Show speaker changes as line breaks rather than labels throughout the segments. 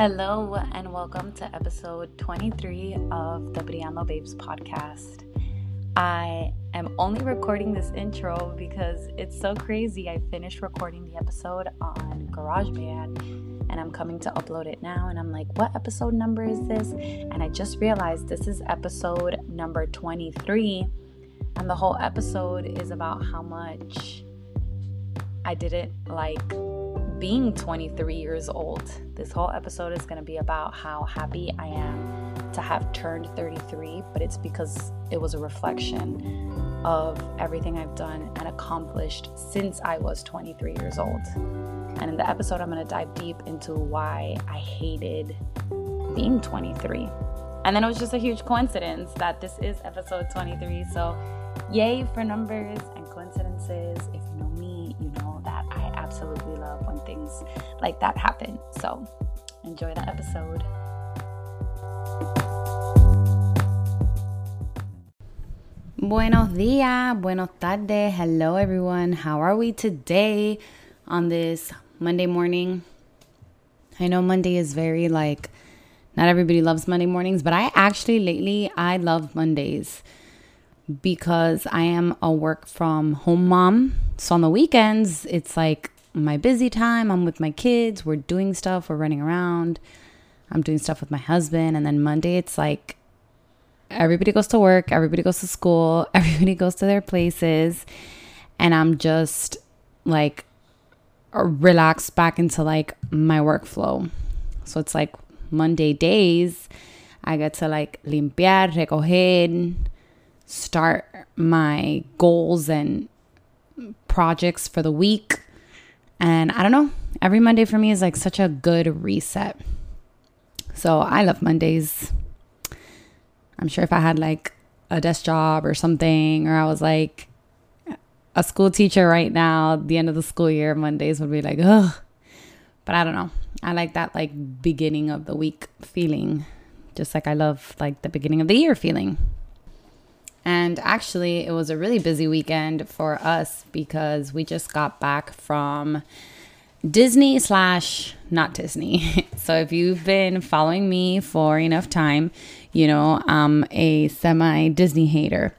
Hello, and welcome to episode 23 of the Briano Babes podcast. I am only recording this intro because it's so crazy. I finished recording the episode on GarageBand and I'm coming to upload it now. And I'm like, what episode number is this? And I just realized this is episode number 23. And the whole episode is about how much I didn't like being 23 years old. This whole episode is going to be about how happy I am to have turned 33, but it's because it was a reflection of everything I've done and accomplished since I was 23 years old. And in the episode, I'm going to dive deep into why I hated being 23. And then it was just a huge coincidence that this is episode 23. So, yay for numbers and coincidences. If Absolutely love when things like that happen. So, enjoy the episode. Buenos días, buenos tardes. Hello, everyone. How are we today on this Monday morning? I know Monday is very like, not everybody loves Monday mornings, but I actually lately, I love Mondays because I am a work from home mom. So on the weekends, it's like my busy time. I'm with my kids, we're doing stuff, we're running around. I'm doing stuff with my husband. And then Monday, it's like everybody goes to work, everybody goes to school, everybody goes to their places. And I'm just like relaxed back into like my workflow. So it's like Monday days, I get to like limpiar, recoger, start my goals and projects for the week. And I don't know, every Monday for me is like such a good reset. So I love Mondays. I'm sure if I had like a desk job or something, or I was like a school teacher right now, the end of the school year, Mondays would be like, ugh. But I don't know. I like that like beginning of the week feeling, just like I love like the beginning of the year feeling. And actually, it was a really busy weekend for us because we just got back from Disney slash not Disney. so if you've been following me for enough time, you know, I'm a semi Disney hater.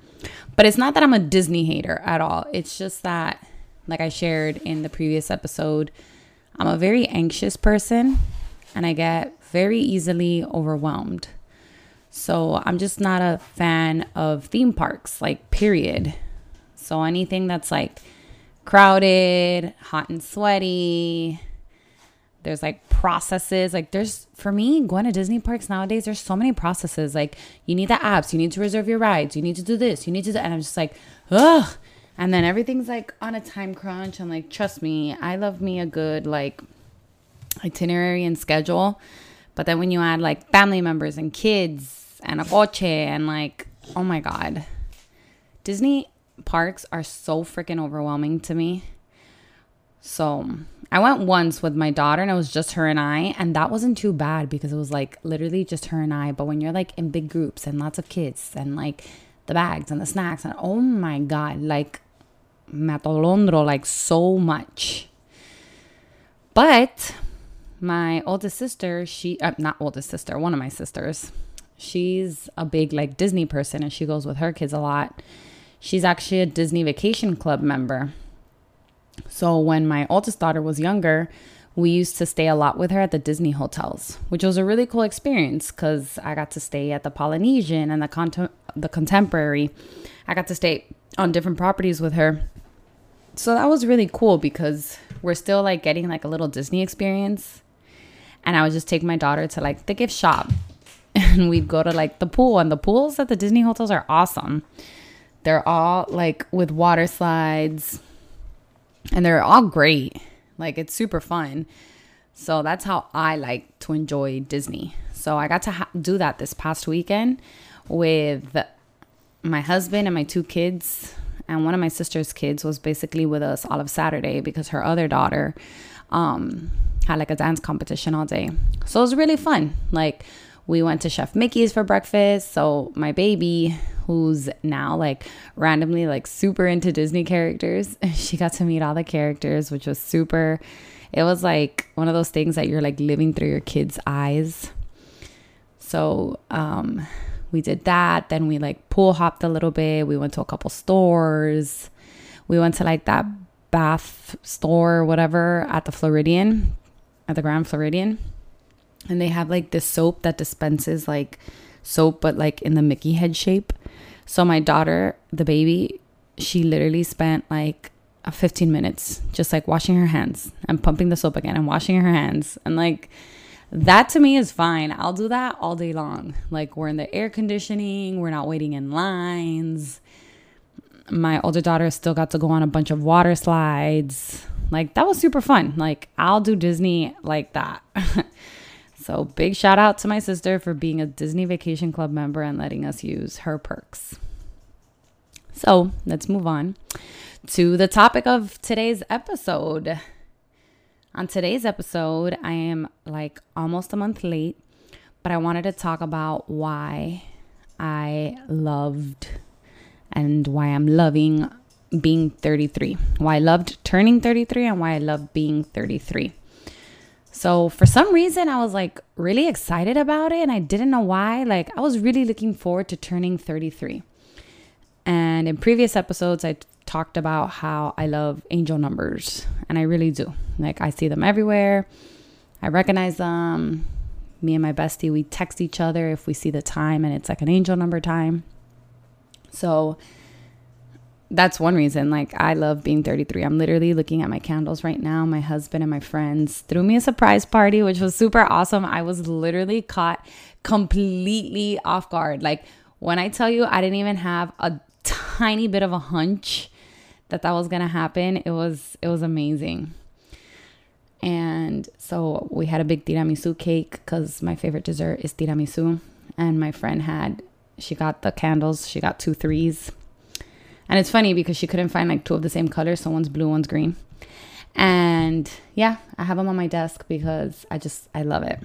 But it's not that I'm a Disney hater at all. It's just that, like I shared in the previous episode, I'm a very anxious person and I get very easily overwhelmed. So I'm just not a fan of theme parks, like, period. So anything that's like crowded, hot and sweaty, there's like processes. Like there's for me going to Disney parks nowadays, there's so many processes. Like you need the apps, you need to reserve your rides, you need to do this, you need to do and I'm just like, ugh. And then everything's like on a time crunch. I'm like, trust me, I love me a good like itinerary and schedule. But then when you add like family members and kids and a coche and like, oh my God. Disney parks are so freaking overwhelming to me. So I went once with my daughter and it was just her and I. And that wasn't too bad because it was like literally just her and I. But when you're like in big groups and lots of kids and like the bags and the snacks, and oh my God, like matolondro, like so much. But my oldest sister, she, uh, not oldest sister, one of my sisters, she's a big like Disney person and she goes with her kids a lot. She's actually a Disney Vacation Club member. So when my oldest daughter was younger, we used to stay a lot with her at the Disney hotels, which was a really cool experience because I got to stay at the Polynesian and the Cont- the Contemporary. I got to stay on different properties with her. So that was really cool because we're still like getting like a little Disney experience. And I would just take my daughter to like the gift shop and we'd go to like the pool and the pools at the Disney hotels are awesome. They're all like with water slides and they're all great. Like it's super fun. So that's how I like to enjoy Disney. So I got to ha- do that this past weekend with my husband and my two kids. And one of my sister's kids was basically with us all of Saturday because her other daughter um, had like a dance competition all day. So it was really fun. Like we went to Chef Mickey's for breakfast. So my baby, who's now like randomly like super into Disney characters, she got to meet all the characters, which was super it was like one of those things that you're like living through your kids' eyes. So, um, we did that. Then we like pool hopped a little bit. We went to a couple stores. We went to like that bath store or whatever at the Floridian, at the Grand Floridian. And they have like this soap that dispenses like soap, but like in the Mickey head shape. So my daughter, the baby, she literally spent like 15 minutes just like washing her hands and pumping the soap again and washing her hands. And like, that to me is fine. I'll do that all day long. Like, we're in the air conditioning, we're not waiting in lines. My older daughter still got to go on a bunch of water slides. Like, that was super fun. Like, I'll do Disney like that. so, big shout out to my sister for being a Disney Vacation Club member and letting us use her perks. So, let's move on to the topic of today's episode. On today's episode, I am like almost a month late, but I wanted to talk about why I loved and why I'm loving being 33. Why I loved turning 33 and why I love being 33. So, for some reason, I was like really excited about it and I didn't know why. Like, I was really looking forward to turning 33. And in previous episodes, I talked about how I love angel numbers, and I really do. Like, I see them everywhere, I recognize them. Me and my bestie, we text each other if we see the time and it's like an angel number time. So, that's one reason. Like, I love being 33. I'm literally looking at my candles right now. My husband and my friends threw me a surprise party, which was super awesome. I was literally caught completely off guard. Like, when I tell you, I didn't even have a tiny bit of a hunch that that was going to happen. It was it was amazing. And so we had a big tiramisu cake cuz my favorite dessert is tiramisu and my friend had she got the candles, she got two threes. And it's funny because she couldn't find like two of the same color, so one's blue, one's green. And yeah, I have them on my desk because I just I love it.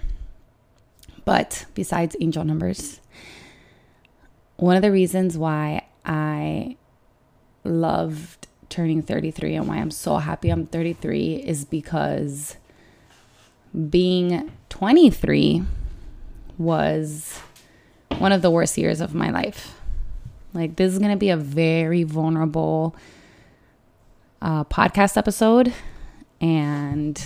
But besides angel numbers, one of the reasons why I loved turning 33 and why I'm so happy I'm 33 is because being 23 was one of the worst years of my life. Like, this is going to be a very vulnerable uh, podcast episode. And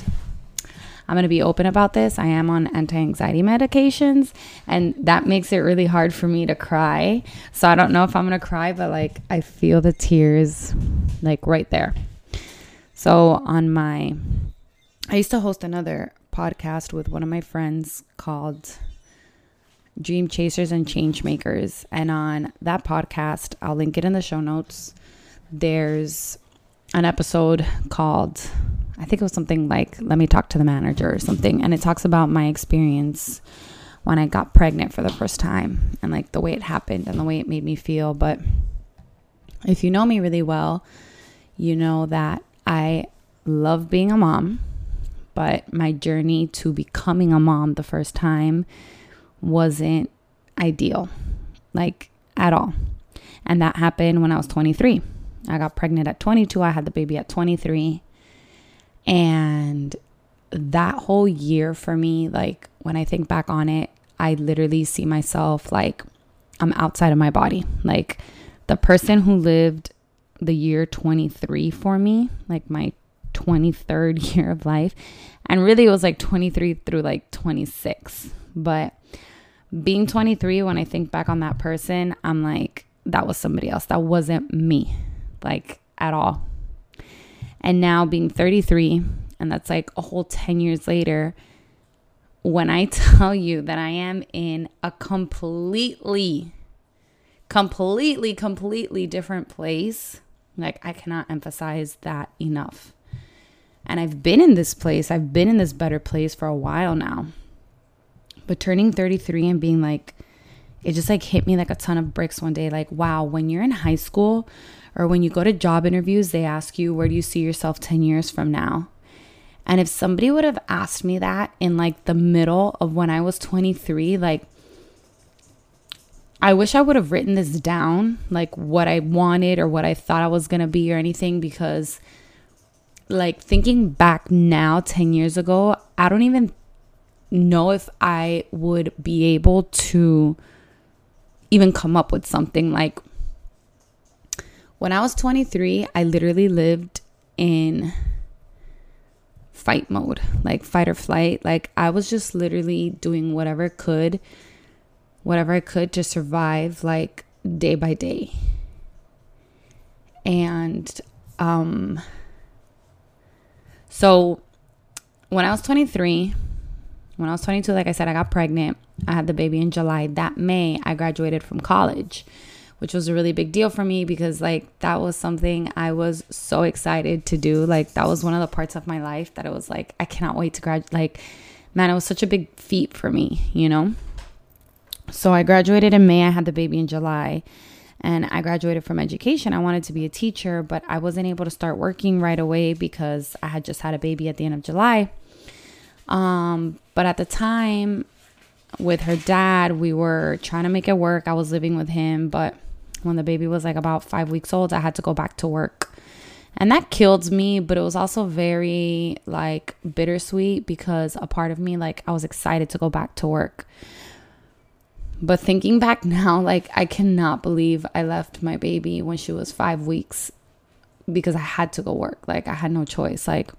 I'm going to be open about this. I am on anti anxiety medications, and that makes it really hard for me to cry. So I don't know if I'm going to cry, but like I feel the tears like right there. So on my, I used to host another podcast with one of my friends called Dream Chasers and Change Makers. And on that podcast, I'll link it in the show notes. There's an episode called I think it was something like let me talk to the manager or something and it talks about my experience when I got pregnant for the first time and like the way it happened and the way it made me feel but if you know me really well you know that I love being a mom but my journey to becoming a mom the first time wasn't ideal like at all and that happened when I was 23 I got pregnant at 22 I had the baby at 23 and that whole year for me, like when I think back on it, I literally see myself like I'm outside of my body. Like the person who lived the year 23 for me, like my 23rd year of life. And really, it was like 23 through like 26. But being 23, when I think back on that person, I'm like, that was somebody else. That wasn't me, like at all. And now being 33, and that's like a whole 10 years later, when I tell you that I am in a completely, completely, completely different place, like I cannot emphasize that enough. And I've been in this place, I've been in this better place for a while now. But turning 33 and being like, it just like hit me like a ton of bricks one day. Like, wow, when you're in high school, or when you go to job interviews, they ask you, where do you see yourself 10 years from now? And if somebody would have asked me that in like the middle of when I was 23, like, I wish I would have written this down, like what I wanted or what I thought I was going to be or anything, because like thinking back now 10 years ago, I don't even know if I would be able to even come up with something like when I was 23, I literally lived in fight mode, like fight or flight. Like I was just literally doing whatever I could, whatever I could to survive like day by day. And um so when I was 23, when I was 22, like I said, I got pregnant. I had the baby in July. That May, I graduated from college, which was a really big deal for me because, like, that was something I was so excited to do. Like, that was one of the parts of my life that it was like, I cannot wait to graduate. Like, man, it was such a big feat for me, you know? So I graduated in May. I had the baby in July and I graduated from education. I wanted to be a teacher, but I wasn't able to start working right away because I had just had a baby at the end of July. Um, but at the time, with her dad, we were trying to make it work. I was living with him, but when the baby was like about five weeks old, I had to go back to work. And that killed me, but it was also very like bittersweet because a part of me, like, I was excited to go back to work. But thinking back now, like, I cannot believe I left my baby when she was five weeks because I had to go work. Like, I had no choice. Like,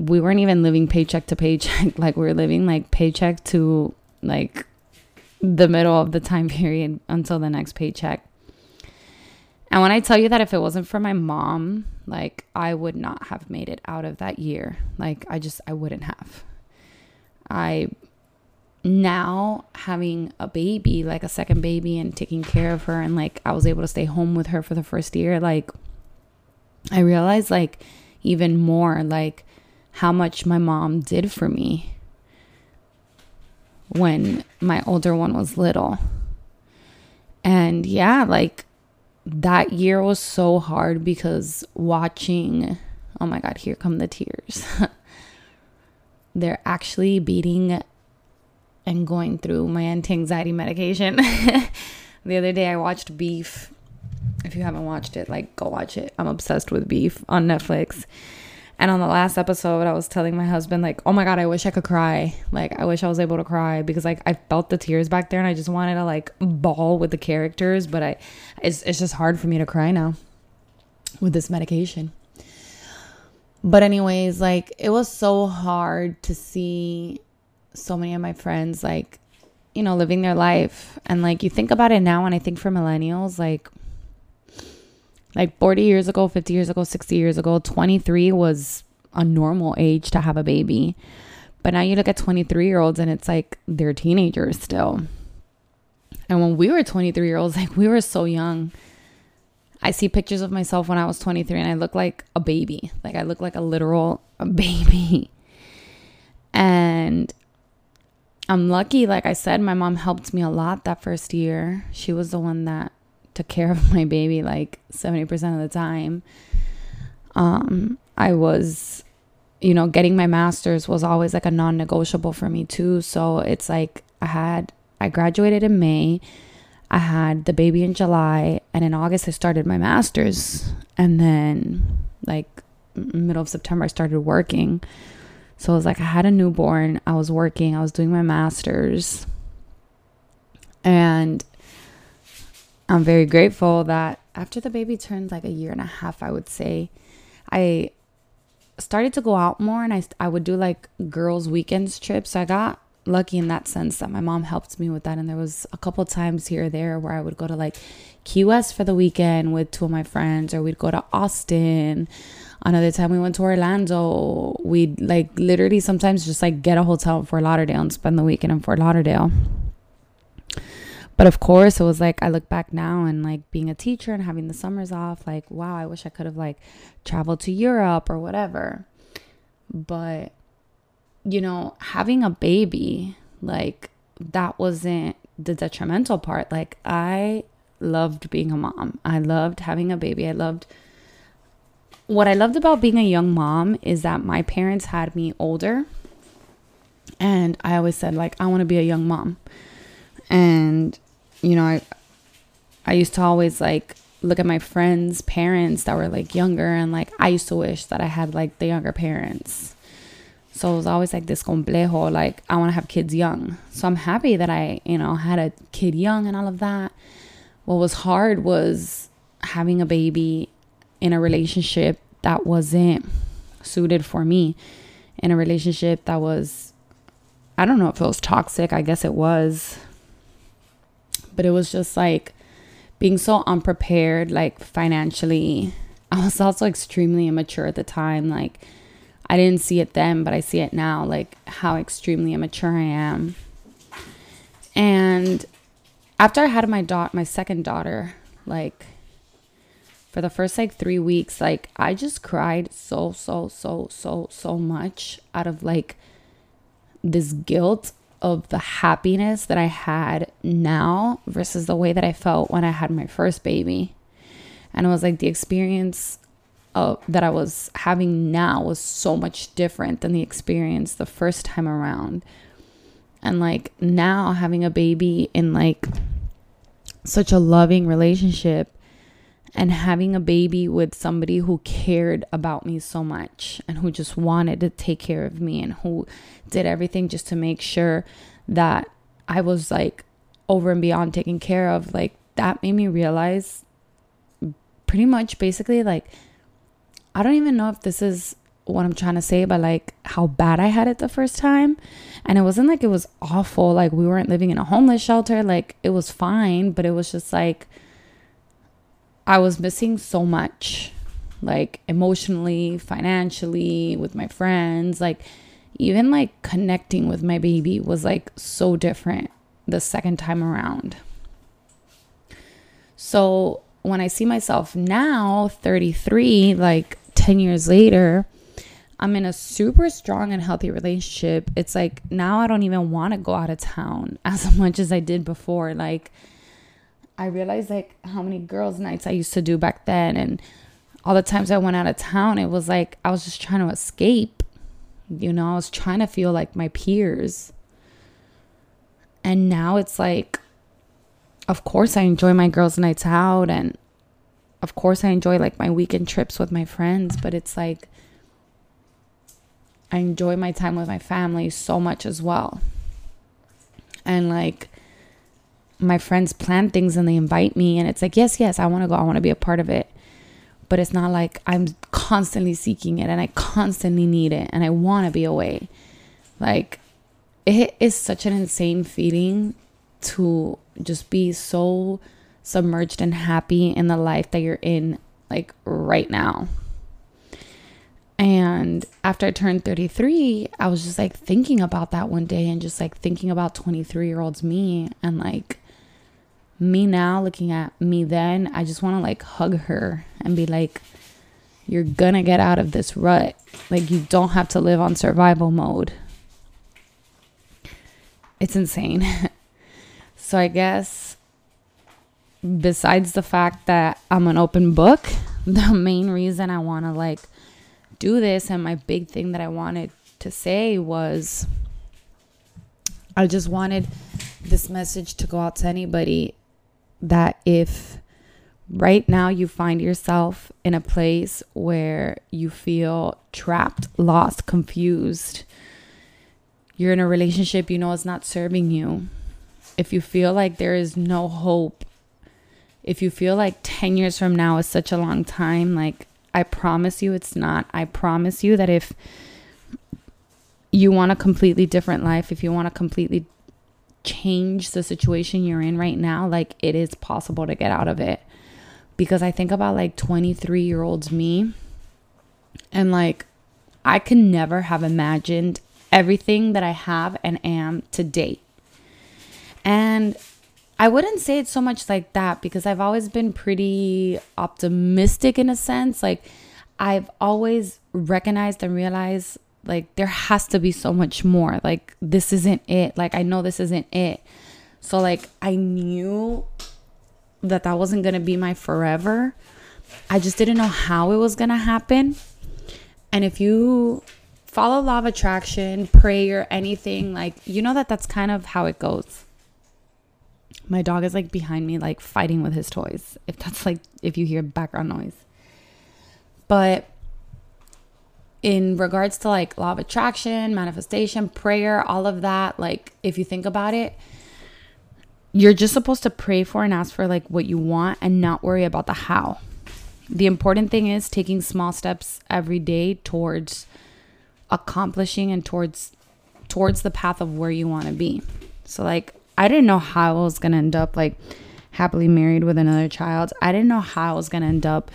we weren't even living paycheck to paycheck. like we were living like paycheck to like the middle of the time period until the next paycheck. And when I tell you that if it wasn't for my mom, like I would not have made it out of that year. Like I just I wouldn't have. I now having a baby, like a second baby and taking care of her and like I was able to stay home with her for the first year, like I realized like even more like how much my mom did for me when my older one was little. And yeah, like that year was so hard because watching, oh my God, here come the tears. They're actually beating and going through my anti anxiety medication. the other day I watched Beef. If you haven't watched it, like go watch it. I'm obsessed with Beef on Netflix. And on the last episode, I was telling my husband, like, oh my God, I wish I could cry. Like, I wish I was able to cry because, like, I felt the tears back there and I just wanted to, like, bawl with the characters. But I, it's, it's just hard for me to cry now with this medication. But, anyways, like, it was so hard to see so many of my friends, like, you know, living their life. And, like, you think about it now, and I think for millennials, like, like 40 years ago, 50 years ago, 60 years ago, 23 was a normal age to have a baby. But now you look at 23 year olds and it's like they're teenagers still. And when we were 23 year olds, like we were so young. I see pictures of myself when I was 23 and I look like a baby. Like I look like a literal baby. And I'm lucky, like I said, my mom helped me a lot that first year. She was the one that took care of my baby like 70% of the time. Um, I was, you know, getting my master's was always like a non negotiable for me too. So it's like I had, I graduated in May. I had the baby in July, and in August I started my master's, and then like middle of September I started working. So it was like I had a newborn, I was working, I was doing my master's, and I'm very grateful that after the baby turned like a year and a half, I would say, I started to go out more and I, I would do like girls' weekends trips. I got lucky in that sense that my mom helped me with that. And there was a couple times here or there where I would go to like Key West for the weekend with two of my friends, or we'd go to Austin. Another time we went to Orlando. We'd like literally sometimes just like get a hotel in Fort Lauderdale and spend the weekend in Fort Lauderdale. But of course, it was like I look back now and like being a teacher and having the summers off, like, wow, I wish I could have like traveled to Europe or whatever. But, you know, having a baby, like, that wasn't the detrimental part. Like, I loved being a mom, I loved having a baby. I loved what I loved about being a young mom is that my parents had me older. And I always said, like, I want to be a young mom. And you know, I I used to always like look at my friends' parents that were like younger and like I used to wish that I had like the younger parents. So it was always like this complejo, like I want to have kids young. So I'm happy that I, you know, had a kid young and all of that. What was hard was having a baby in a relationship that wasn't suited for me, in a relationship that was, I don't know if it was toxic, I guess it was. But it was just like being so unprepared, like financially. I was also extremely immature at the time. Like, I didn't see it then, but I see it now, like how extremely immature I am. And after I had my daughter, my second daughter, like for the first like three weeks, like I just cried so, so, so, so, so much out of like this guilt of the happiness that I had now versus the way that I felt when I had my first baby. And it was like the experience uh, that I was having now was so much different than the experience the first time around. And like now having a baby in like such a loving relationship and having a baby with somebody who cared about me so much and who just wanted to take care of me and who did everything just to make sure that I was like over and beyond taken care of like that made me realize pretty much basically like I don't even know if this is what I'm trying to say, but like how bad I had it the first time. And it wasn't like it was awful. Like we weren't living in a homeless shelter. Like it was fine, but it was just like I was missing so much, like emotionally, financially, with my friends. Like even like connecting with my baby was like so different the second time around. So when I see myself now, 33, like 10 years later, I'm in a super strong and healthy relationship. It's like now I don't even want to go out of town as much as I did before. Like, I realized like how many girls' nights I used to do back then. And all the times I went out of town, it was like I was just trying to escape. You know, I was trying to feel like my peers. And now it's like, of course, I enjoy my girls' nights out and of course I enjoy like my weekend trips with my friends, but it's like I enjoy my time with my family so much as well. And like my friends plan things and they invite me and it's like, yes, yes, I want to go. I want to be a part of it. But it's not like I'm constantly seeking it and I constantly need it and I want to be away. Like it is such an insane feeling to just be so submerged and happy in the life that you're in like right now. And after I turned 33, I was just like thinking about that one day and just like thinking about 23 year olds me and like me now looking at me then. I just want to like hug her and be like, you're gonna get out of this rut. Like, you don't have to live on survival mode. It's insane. so, I guess besides the fact that I'm an open book, the main reason I want to like do this and my big thing that I wanted to say was I just wanted this message to go out to anybody that if right now you find yourself in a place where you feel trapped, lost, confused, you're in a relationship you know is not serving you, if you feel like there is no hope if you feel like 10 years from now is such a long time, like I promise you it's not. I promise you that if you want a completely different life, if you want a completely change the situation you're in right now, like it is possible to get out of it. Because I think about like 23 year olds me, and like I could never have imagined everything that I have and am to date. And I wouldn't say it so much like that because I've always been pretty optimistic in a sense. Like, I've always recognized and realized like there has to be so much more. Like, this isn't it. Like, I know this isn't it. So, like, I knew that that wasn't going to be my forever. I just didn't know how it was going to happen. And if you follow law of attraction, pray or anything, like, you know that that's kind of how it goes My dog is like behind me, like fighting with his toys. If that's like, if you hear background noise. But in regards to like law of attraction, manifestation, prayer, all of that, like if you think about it, you're just supposed to pray for and ask for like what you want and not worry about the how. The important thing is taking small steps every day towards accomplishing and towards towards the path of where you want to be. So like I didn't know how I was going to end up like happily married with another child. I didn't know how I was going to end up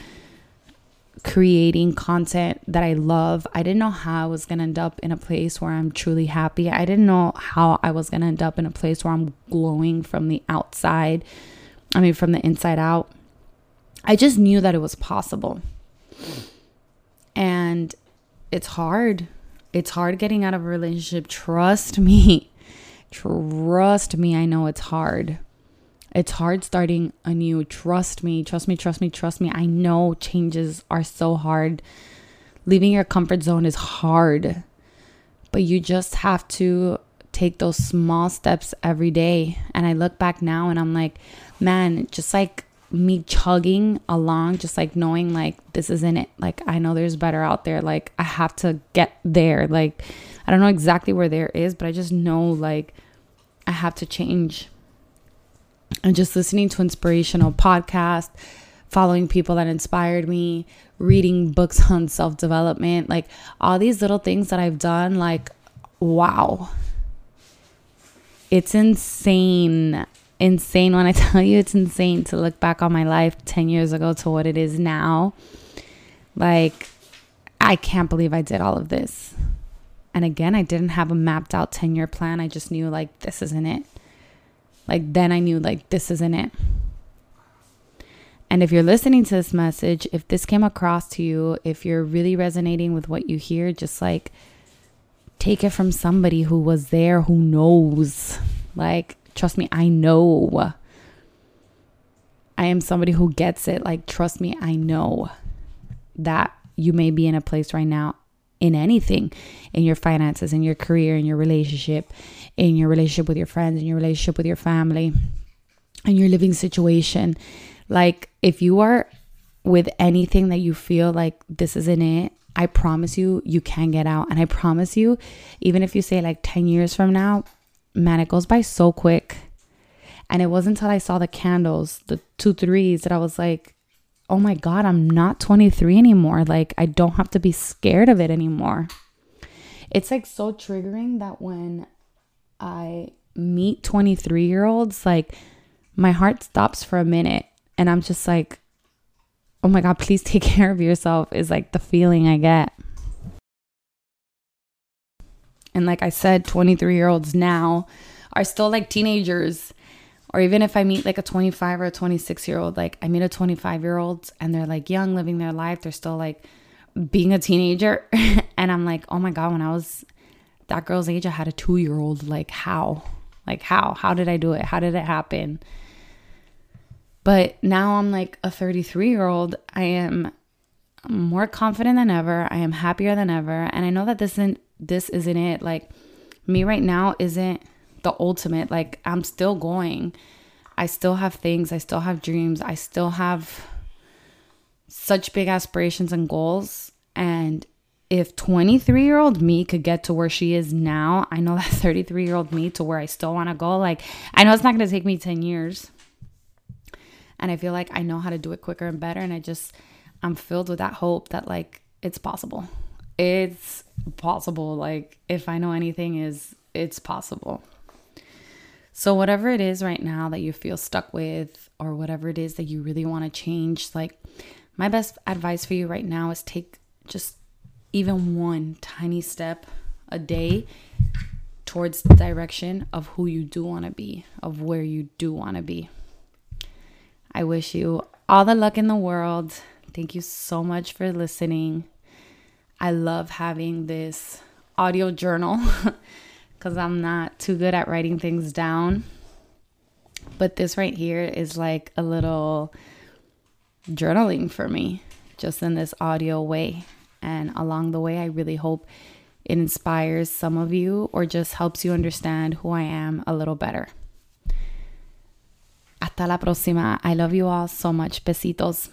creating content that I love. I didn't know how I was going to end up in a place where I'm truly happy. I didn't know how I was going to end up in a place where I'm glowing from the outside. I mean, from the inside out. I just knew that it was possible. And it's hard. It's hard getting out of a relationship. Trust me. Trust me. I know it's hard. It's hard starting anew. Trust me, trust me, trust me, trust me. I know changes are so hard. Leaving your comfort zone is hard, but you just have to take those small steps every day. And I look back now and I'm like, man, just like me chugging along, just like knowing like this isn't it. Like I know there's better out there. Like I have to get there. Like I don't know exactly where there is, but I just know like I have to change and just listening to inspirational podcasts, following people that inspired me, reading books on self development, like all these little things that I've done, like, wow. It's insane. Insane when I tell you it's insane to look back on my life 10 years ago to what it is now. Like, I can't believe I did all of this. And again, I didn't have a mapped out 10 year plan. I just knew, like, this isn't it. Like then I knew like this isn't it. And if you're listening to this message, if this came across to you, if you're really resonating with what you hear, just like take it from somebody who was there, who knows. Like, trust me, I know. I am somebody who gets it. Like, trust me, I know that you may be in a place right now in anything in your finances, in your career, in your relationship, in your relationship with your friends, in your relationship with your family, in your living situation. Like, if you are with anything that you feel like this isn't it, I promise you, you can get out. And I promise you, even if you say like 10 years from now, man, it goes by so quick. And it wasn't until I saw the candles, the two threes, that I was like, oh my God, I'm not 23 anymore. Like, I don't have to be scared of it anymore. It's like so triggering that when I meet 23 year olds, like, my heart stops for a minute and I'm just like, oh my God, please take care of yourself, is like the feeling I get. And like I said, 23 year olds now are still like teenagers or even if I meet like a 25 or a 26 year old, like I meet a 25 year old and they're like young, living their life, they're still like being a teenager. and I'm like, oh my God, when I was that girl's age, I had a two year old. Like, how? Like, how? How did I do it? How did it happen? But now I'm like a 33 year old. I am more confident than ever. I am happier than ever. And I know that this isn't this isn't it. Like me right now isn't the ultimate. Like I'm still going. I still have things, I still have dreams, I still have such big aspirations and goals. And if 23 year old me could get to where she is now, I know that 33 year old me to where I still want to go. Like, I know it's not going to take me 10 years. And I feel like I know how to do it quicker and better. And I just, I'm filled with that hope that, like, it's possible. It's possible. Like, if I know anything, is it's possible. So, whatever it is right now that you feel stuck with, or whatever it is that you really want to change, like my best advice for you right now is take just even one tiny step a day towards the direction of who you do want to be, of where you do want to be. I wish you all the luck in the world. Thank you so much for listening. I love having this audio journal. because I'm not too good at writing things down. But this right here is like a little journaling for me, just in this audio way. And along the way, I really hope it inspires some of you or just helps you understand who I am a little better. Hasta la próxima. I love you all so much. Besitos.